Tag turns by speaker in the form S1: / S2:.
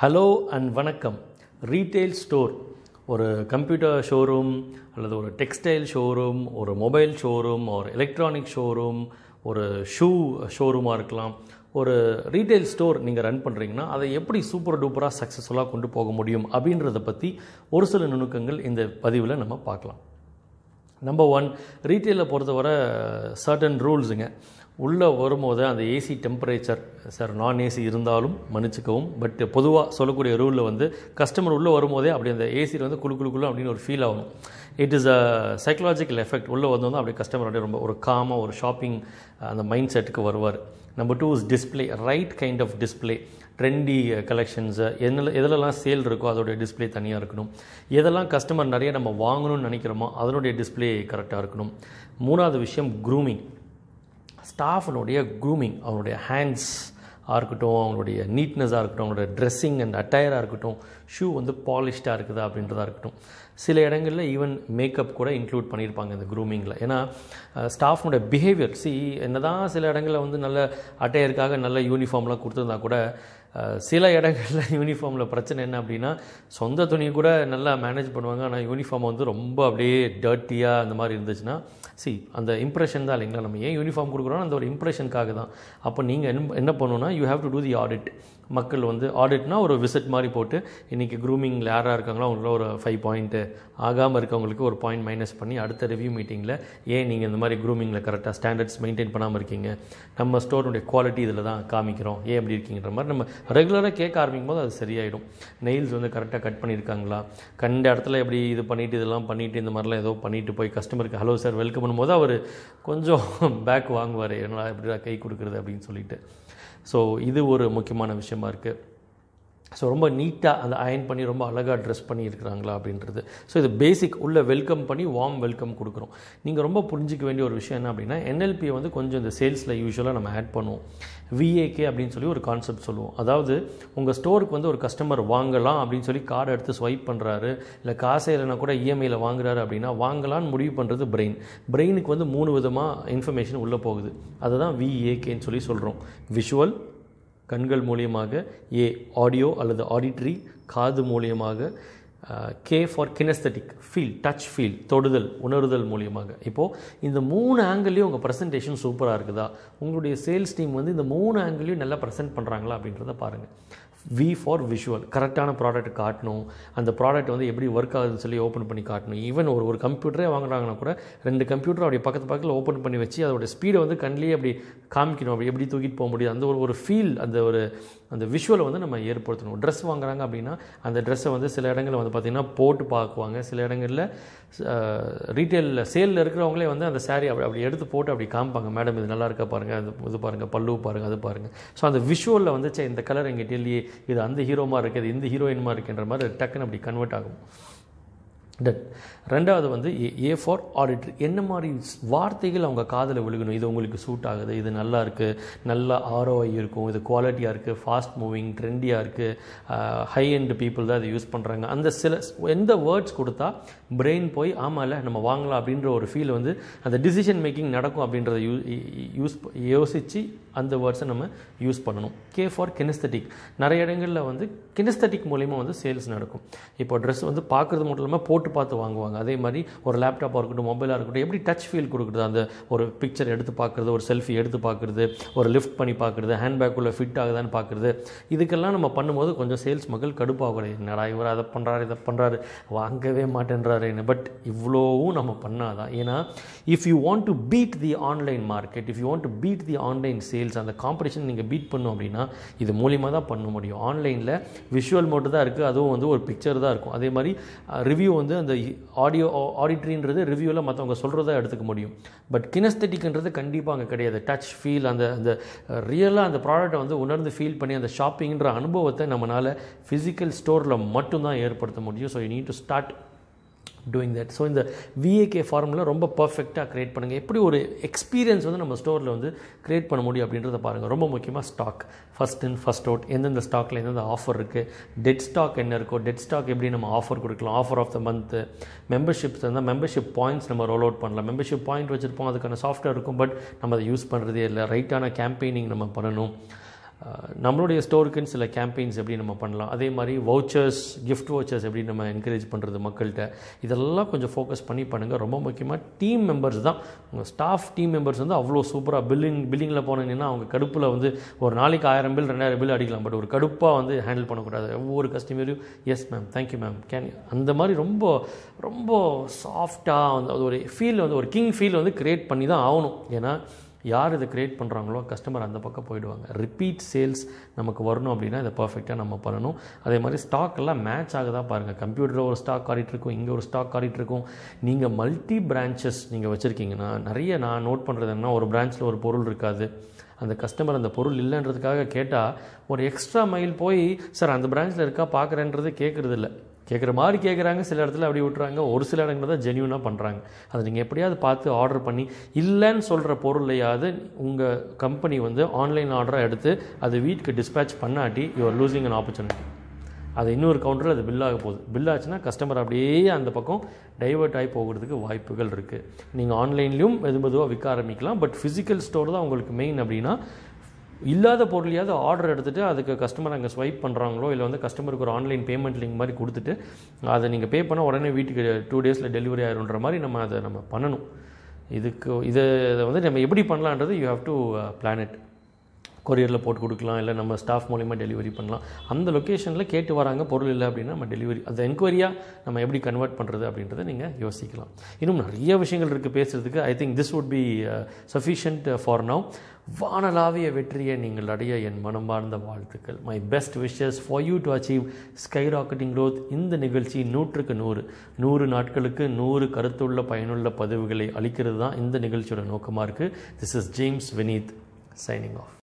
S1: Hello and வணக்கம். Retail store ஒரு computer showroom அல்லது ஒரு டெக்ஸ்டைல் ஷோரூம் ஒரு மொபைல் ஷோரூம் ஒரு எலக்ட்ரானிக் ஷோரூம் ஒரு ஷூ ஷோரூமாக இருக்கலாம். ஒரு ரீட்டைல் ஸ்டோர் நீங்கள் ரன் பண்ணுறீங்கன்னா அதை எப்படி சூப்பர் டூப்பராக சக்ஸஸ்ஃபுல்லாக கொண்டு போக முடியும் அப்படின்றத பற்றி ஒரு சில நுணுக்கங்கள் இந்த பதிவில் நம்ம பார்க்கலாம். நம்பர் ஒன் ரீட்டெயிலில் பொறுத்தவரை சர்டன் ரூல்ஸுங்க உள்ளே வரும்போது அந்த ஏசி டெம்பரேச்சர் சார் நான் ஏசி இருந்தாலும் மன்னிச்சுக்கவும். பட் பொதுவாக சொல்லக்கூடிய ரூலில் வந்து கஸ்டமர் உள்ளே வரும்போதே அப்படி அந்த ஏசியில் வந்து குழு குளு குளு அப்படின்னு ஒரு ஃபீல் ஆகணும். It is a psychological effect உள்ளே வந்து வந்து அப்படியே கஸ்டமர் அப்படியே ரொம்ப ஒரு காமாக ஒரு ஷாப்பிங் அந்த மைண்ட் செட்டுக்கு வருவார் number two is display right kind of display trendy collections என்ன எதிலெல்லாம் சேல் இருக்கோ அதோடைய டிஸ்பிளே தனியாக இருக்கணும். எதெல்லாம் கஸ்டமர் நிறைய நம்ம வாங்கணும்னு நினைக்கிறோமோ அதனுடைய டிஸ்பிளே கரெக்டாக இருக்கணும். மூணாவது விஷயம் க்ரூமிங் ஸ்டாஃபினுடைய க்ரூமிங் அவனுடைய ஹேண்ட்ஸ் இருக்கட்டும் அவங்களுடைய நீட்னஸாக இருக்கட்டும் அவங்களோட ட்ரெஸ்ஸிங் அண்ட் அட்டையராக இருக்கட்டும் ஷூ வந்து பாலிஷ்டாக இருக்குதா அப்படின்றதா இருக்கட்டும். சில இடங்களில் ஈவன் மேக்கப் கூட இன்க்ளூட் பண்ணியிருப்பாங்க இந்த க்ரூமிங்கில் ஏன்னா ஸ்டாஃப்னுடைய பிஹேவியர் சி என்ன தான் சில இடங்களில் வந்து நல்ல அட்டையருக்காக நல்ல யூனிஃபார்ம்லாம் கொடுத்துருந்தா கூட சில இடங்களில் யூனிஃபார்மில் பிரச்சனை என்ன அப்படின்னா சொந்த துணி கூட நல்லா மேனேஜ் பண்ணுவாங்க. ஆனால் யூனிஃபார்ம் வந்து ரொம்ப அப்படியே டர்ட்டியாக அந்த மாதிரி இருந்துச்சுன்னா சி அந்த இம்ப்ரெஷன் தான் இல்லைங்களா? நம்ம ஏன் யூனிஃபார்ம் கொடுக்குறோம் அந்த ஒரு இம்ப்ரெஷனுக்காக தான். அப்போ நீங்கள் என்ன என்ன பண்ணணும்னா you have to do the audit மக்கள் வந்து ஆடிட்னா ஒரு விசிட் மாதிரி போட்டு இன்றைக்கி க்ரூமிங்கில் யாராக இருக்காங்களோ அவங்கள ஒரு ஃபைவ் பாயிண்ட்டு ஆகாமல் இருக்கவங்களுக்கு ஒரு பாயிண்ட் மைனஸ் பண்ணி அடுத்த ரிவ்யூ மீட்டிங்கில் ஏன் நீங்கள் இந்த மாதிரி க்ரூமிங்கில் கரெக்டாக ஸ்டாண்டர்ட்ஸ் மெயின்டைன் பண்ணாமல் இருக்கீங்க? நம்ம ஸ்டோருடைய குவாலிட்டி இதில் தான் காமிக்கிறோம். ஏன் எப்படி இருக்கீங்கிற மாதிரி நம்ம ரெகுலராக கேட்க ஆரம்பிக்கும் போது அது சரியாயிடும். நெயில்ஸ் வந்து கரெக்டாக கட் பண்ணியிருக்காங்களா? கண்ட இடத்துல எப்படி இது பண்ணிவிட்டு இதெல்லாம் பண்ணிவிட்டு இந்த மாதிரிலாம் ஏதோ பண்ணிவிட்டு போய் கஸ்டமருக்கு ஹலோ சார் வெல்கம் பண்ணும்போது அவர் கொஞ்சம் பேக் வாங்குவார். என்னடா எப்படிடா கை கொடுக்குறது? அப்படின்னு சொல்லிட்டு. ஸோ இது ஒரு முக்கியமான விஷயமா இருக்குது ஸோ ரொம்ப நீட்டாக அந்த அயன் பண்ணி ரொம்ப அழகாக ட்ரெஸ் பண்ணியிருக்கிறாங்களா அப்படின்றது. ஸோ இது பேசிக் உள்ள வெல்கம் பண்ணி வார்ம் வெல்கம் கொடுக்குறோம். நீங்கள் ரொம்ப புரிஞ்சிக்க வேண்டிய ஒரு விஷயம் என்ன அப்படின்னா என்எல்பியை வந்து கொஞ்சம் இந்த சேல்ஸில் யூஸ்வலாக நம்ம ஆட் பண்ணுவோம். விஏகே அப்படின்னு சொல்லி ஒரு கான்செப்ட் சொல்லுவோம். அதாவது உங்கள் ஸ்டோருக்கு வந்து ஒரு கஸ்டமர் வாங்கலாம் அப்படின்னு சொல்லி கார்டு எடுத்து ஸ்வைப் பண்ணுறாரு இல்லை காசே இல்லைனா கூட இஎம்ஐயில் வாங்குறாரு அப்படின்னா வாங்கலாம்னு முடிவு பண்ணுறது பிரெயின் பிரெயினுக்கு வந்து மூணு விதமாக இன்ஃபர்மேஷன் உள்ளே போகுது. அதுதான் விஏகேன்னு சொல்லி சொல்கிறோம் விஷுவல் கண்கள் மூலியமாக ஏ ஆடியோ அல்லது ஆடிட்ரி காது மூலியமாக K for kinesthetic feel touch feel தொடுதல் உணர்தல் மூலியமாக. இப்போது இந்த மூணு ஆங்கிள்லேயும் உங்கள் ப்ரெசன்டேஷன் சூப்பராக இருக்குதா? உங்களுடைய சேல்ஸ் டீம் வந்து இந்த மூணு ஆங்கிள்லையும் நல்லா ப்ரெசென்ட் பண்ணுறாங்களா அப்படின்றத பாருங்கள் வி ஃபார் விஷுவல் கரெக்டான ப்ராடக்ட் காட்டணும். அந்த ப்ராடக்ட் வந்து எப்படி ஒர்க் ஆகுதுன்னு சொல்லி ஓப்பன் பண்ணி காட்டணும். ஈவன் ஒரு ஒரு கம்ப்யூட்டரே வாங்குறாங்கன்னா கூட ரெண்டு கம்ப்யூட்டர் அப்படி பக்கத்து பக்கத்தில் ஓப்பன் பண்ணி வச்சு அதோட ஸ்பீடை வந்து கண்ணிலே அப்படி காமிக்கணும். அப்படி எப்படி தூக்கிட்டு போக முடியும்? அந்த ஒரு ஒரு ஃபீல் அந்த ஒரு அந்த விஷுவலை வந்து நம்ம ஏற்படுத்தணும். ட்ரெஸ் வாங்குறாங்க அப்படின்னா அந்த ட்ரெஸ்ஸை வந்து சில இடங்களில் வந்து பார்த்திங்கன்னா போட்டு பார்க்குவாங்க. சில இடங்களில் ரீட்டெயிலில் சேலில் இருக்கிறவங்களே வந்து அந்த சாரீ அப்படி அப்படி எடுத்து போட்டு அப்படி காமிப்பாங்க. மேடம் இது நல்லா இருக்கா பாருங்கள் அது இது பாருங்கள் பல்லு பாருங்கள் அது பாருங்கள் ஸோ அந்த விஷுவலில் வந்து சே இந்த கலர் எங்கிட்ட இல்லையே இது அந்த ஹீரோமாக இருக்குது இந்த ஹீரோயின்மாக இருக்குன்ற மாதிரி டக்குன்னு அப்படி கன்வெர்ட் ஆகும். டட் ரெண்டாவது வந்து ஏ ஏ ஃபார் ஆடிட்ரு என்ன மாதிரி வார்த்தைகள் அவங்க காதில் விழுகணும்? இது உங்களுக்கு சூட் ஆகுது இது நல்லா இருக்குது நல்ல ஆர்ஓஐ இருக்கும் இது குவாலிட்டியாக இருக்குது ஃபாஸ்ட் மூவிங் ட்ரெண்டியாக இருக்குது ஹை எண்ட் பீப்புள் தான் இதை யூஸ் பண்ணுறாங்க அந்த சில எந்த வேர்ட்ஸ் கொடுத்தா பிரெயின் போய் ஆமாம் இல்லை நம்ம வாங்கலாம் அப்படின்ற ஒரு ஃபீல் வந்து அந்த டிசிஷன் மேக்கிங் நடக்கும் அப்படின்றத யூ யூஸ் யோசித்து அந்த வேர்ட்ஸை நம்ம யூஸ் பண்ணணும். கே ஃபார் கினஸ்தட்டிக் நிறைய இடங்களில் வந்து கினஸ்தட்டிக் மூலிமா வந்து சேல்ஸ் நடக்கும். இப்போ ட்ரெஸ் வந்து பார்க்குறது மட்டும் இல்லாமல் போட்டு பார்த்து வாங்குவாங்க. அதே மாதிரி ஒரு லேப்டாப்பாக இருக்கட்டும் மொபைலாக இருக்கட்டும் எப்படி டச் ஃபீல் கொடுக்குறது? அந்த ஒரு பிக்சர் எடுத்து பார்க்குறது ஒரு செல்ஃபி எடுத்து பார்க்குறது ஒரு லிஃப்ட் பண்ணி பார்க்குறது ஹேண்ட்பேக்குள்ளே ஃபிட் ஆகுதான்னு பார்க்குறது. இதுக்கெல்லாம் நம்ம பண்ணும்போது கொஞ்சம் சேல்ஸ் மக்கள் கடுப்பாகக்கூடாது என்னடா இவர் அதை பண்ணுறாரு இதை பண்ணுறாரு வாங்கவே மாட்டேன்றாருன்னு பட் இவ்வளோவும் நம்ம பண்ணாதான். ஏன்னா if you want to beat the online market if you want to beat the online sales அந்த காம்படிஷன் நீங்கள் பீட் பண்ணும் அப்படின்னா இது மூலியமாக தான் பண்ண முடியும். ஆன்லைனில் விஷுவல் மட்டும் தான் இருக்குது அதுவும் வந்து ஒரு பிக்சர் தான் இருக்கும். அதே மாதிரி ரிவ்யூ வந்து அந்த ஆடியோ ஆடிட்ரின்றது ரிவ்யூவில் மற்றவங்க சொல்கிறத எடுத்துக்க முடியும். பட் கினஸ்தட்டிக்ன்றது கண்டிப்பாக அங்கே கிடையாது. டச் ஃபீல் அந்த அந்த ரியலாக அந்த ப்ராடக்ட்டை வந்து உணர்ந்து ஃபீல் பண்ணி அந்த ஷாப்பிங்கிற அனுபவத்தை நம்மளால் ஃபிசிக்கல் ஸ்டோரில் மட்டும்தான் ஏற்படுத்த முடியும். So you need to start doing that so இந்த விஏகே ஃபார்முலா ரொம்ப பர்ஃபெக்டாக க்ரியேட் பண்ணுங்கள் எப்படி ஒரு எக்ஸ்பீரியன்ஸ் வந்து நம்ம ஸ்டோரில் வந்து க்ரியேட் பண்ண முடியும் அப்படின்றத பாருங்கள் ரொம்ப முக்கியமாக stock first in first out எந்தெந்த ஸ்டாக்கில் எந்தெந்த ஆஃபர் இருக்குது டெட் ஸ்டாக் என்ன இருக்கோ டெட் ஸ்டாக் எப்படி நம்ம ஆஃபர் கொடுக்கலாம்? Offer of the month memberships இருந்தால் மெம்பர்ஷிப் பாயிண்ட்ஸ் நம்ம ரோல் அவுட் பண்ணலாம். மெம்பர்ஷிப் பாயிண்ட் வச்சுருப்போம் அதுக்கான சாஃப்ட்வேர் இருக்கும் பட் நம்ம அதை யூஸ் பண்ணுறதே இல்லை. ரைட்டான கேம்பெயினிங் நம்ம பண்ணணும். நம்மளுடைய ஸ்டோருக்குன்னு சில கேம்பெயின்ஸ் எப்படி நம்ம பண்ணலாம்? அதே மாதிரி வவுச்சர்ஸ் கிஃப்ட் வவுச்சர்ஸ் எப்படி நம்ம என்கரேஜ் பண்ணுறது மக்கள்கிட்ட? இதெல்லாம் கொஞ்சம் ஃபோக்கஸ் பண்ணி பண்ணுங்கள் ரொம்ப முக்கியமாக டீம் மெம்பர்ஸ் தான். உங்கள் ஸ்டாஃப் டீம் மெம்பர்ஸ் வந்து அவ்வளோ சூப்பராக பில்லிங் பில்லிங்கில் போனீங்கன்னா அவங்க கடுப்பில் வந்து ஒரு நாளைக்கு ஆயிரம் பில் ரெண்டாயிரம் பில் அடிக்கலாம். பட் ஒரு கடுப்பாக வந்து ஹேண்டில் பண்ணக்கூடாது. ஒவ்வொரு கஸ்டமரையும் yes ma'am thank you ma'am can அந்த மாதிரி ரொம்ப ரொம்ப சாஃப்டாக வந்து அது ஒரு ஃபீல் வந்து ஒரு கிங் ஃபீல் வந்து க்ரியேட் பண்ணி தான் ஆகணும். ஏன்னா யார் இதை க்ரியேட் பண்ணுறாங்களோ கஸ்டமர் அந்த பக்கம் போயிடுவாங்க. ரிப்பீட் சேல்ஸ் நமக்கு வரணும் அப்படின்னா இதை பர்ஃபெக்டாக நம்ம பண்ணணும். அதே மாதிரி ஸ்டாக் எல்லாம் மேட்ச் ஆகுதா பாருங்கள் கம்ப்யூட்டரில் ஒரு ஸ்டாக் ஆடிட்டு இருக்கும் இங்கே ஒரு ஸ்டாக் ஆடிட்டு இருக்கும். நீங்கள் மல்டி பிரான்ச்சஸ் நீங்கள் வச்சுருக்கீங்கன்னா நிறைய நான் நோட் பண்ணுறது என்ன ஒரு பிரான்ச்சில் ஒரு பொருள் இருக்காது. அந்த கஸ்டமர் அந்த பொருள் இல்லைன்றதுக்காக கேட்டால் ஒரு எக்ஸ்ட்ரா மைல் போய் சார் அந்த பிரான்ச்சில் இருக்கா? பார்க்குறேன்றது கேட்குறது இல்லை கேட்குற மாதிரி கேட்குறாங்க சில இடத்துல அப்படி விட்டுறாங்க. ஒரு சில இடங்கள் தான் ஜென்யூனாக பண்ணுறாங்க அதை நீங்கள் எப்படியாவது பார்த்து ஆர்டர் பண்ணி இல்லைன்னு சொல்கிற பொருளையாவது உங்கள் கம்பெனி வந்து ஆன்லைன் ஆர்டராக எடுத்து அது வீட்டுக்கு dispatch பண்ணாட்டி you are losing an opportunity அது இன்னொரு கவுண்டரில் அது பில் ஆக போகுது. பில் ஆச்சுன்னா கஸ்டமர் அப்படியே அந்த பக்கம் டைவர்ட் ஆகி போகிறதுக்கு வாய்ப்புகள் இருக்குது நீங்கள் ஆன்லைன்லேயும் மெது மெதுவாக விற்க ஆரம்பிக்கலாம். பட் ஃபிசிக்கல் ஸ்டோர் தான் உங்களுக்கு மெயின் அப்படின்னா இல்லாத பொருளையாவது ஆர்டர் எடுத்துகிட்டு அதுக்கு கஸ்டமர் அங்கே ஸ்வைப் பண்ணுறாங்களோ இல்லை வந்து கஸ்டமருக்கு ஒரு ஆன்லைன் பேமெண்ட் லிங்க் மாதிரி கொடுத்துட்டு அதை நீங்கள் பே பண்ணால் உடனே வீட்டுக்கு டூ டேஸில் டெலிவரி ஆயிருன்ற மாதிரி நம்ம அதை நம்ம பண்ணணும். இதுக்கு இதை இதை வந்து நம்ம எப்படி பண்ணலான்றது you have to plan it கொரியரில் போட்டு கொடுக்கலாம் இல்லை நம்ம ஸ்டாஃப் மூலிமா டெலிவரி பண்ணலாம். அந்த லொக்கேஷனில் கேட்டு வராங்க பொருள் இல்லை அப்படின்னா நம்ம டெலிவரி அந்த என்கொயரியாக நம்ம எப்படி கன்வெர்ட் பண்ணுறது அப்படின்றத நீங்கள் யோசிக்கலாம். இன்னும் நிறைய விஷயங்கள் இருக்குது பேசுகிறதுக்கு I think this would be sufficient uh, for now வானலாவிய வெற்றியை நீங்கள் அடைய என் மனமார்ந்த வாழ்த்துக்கள். My best wishes for you to achieve sky rocketing growth இந்த நிகழ்ச்சி நூற்றுக்கு நூறு. நூறு நாட்களுக்கு நூறு கருத்துள்ள பயனுள்ள பதிவுகளை அளிக்கிறது தான் இந்த நிகழ்ச்சியோட நோக்கமாக இருக்குது this is James Vineeth signing off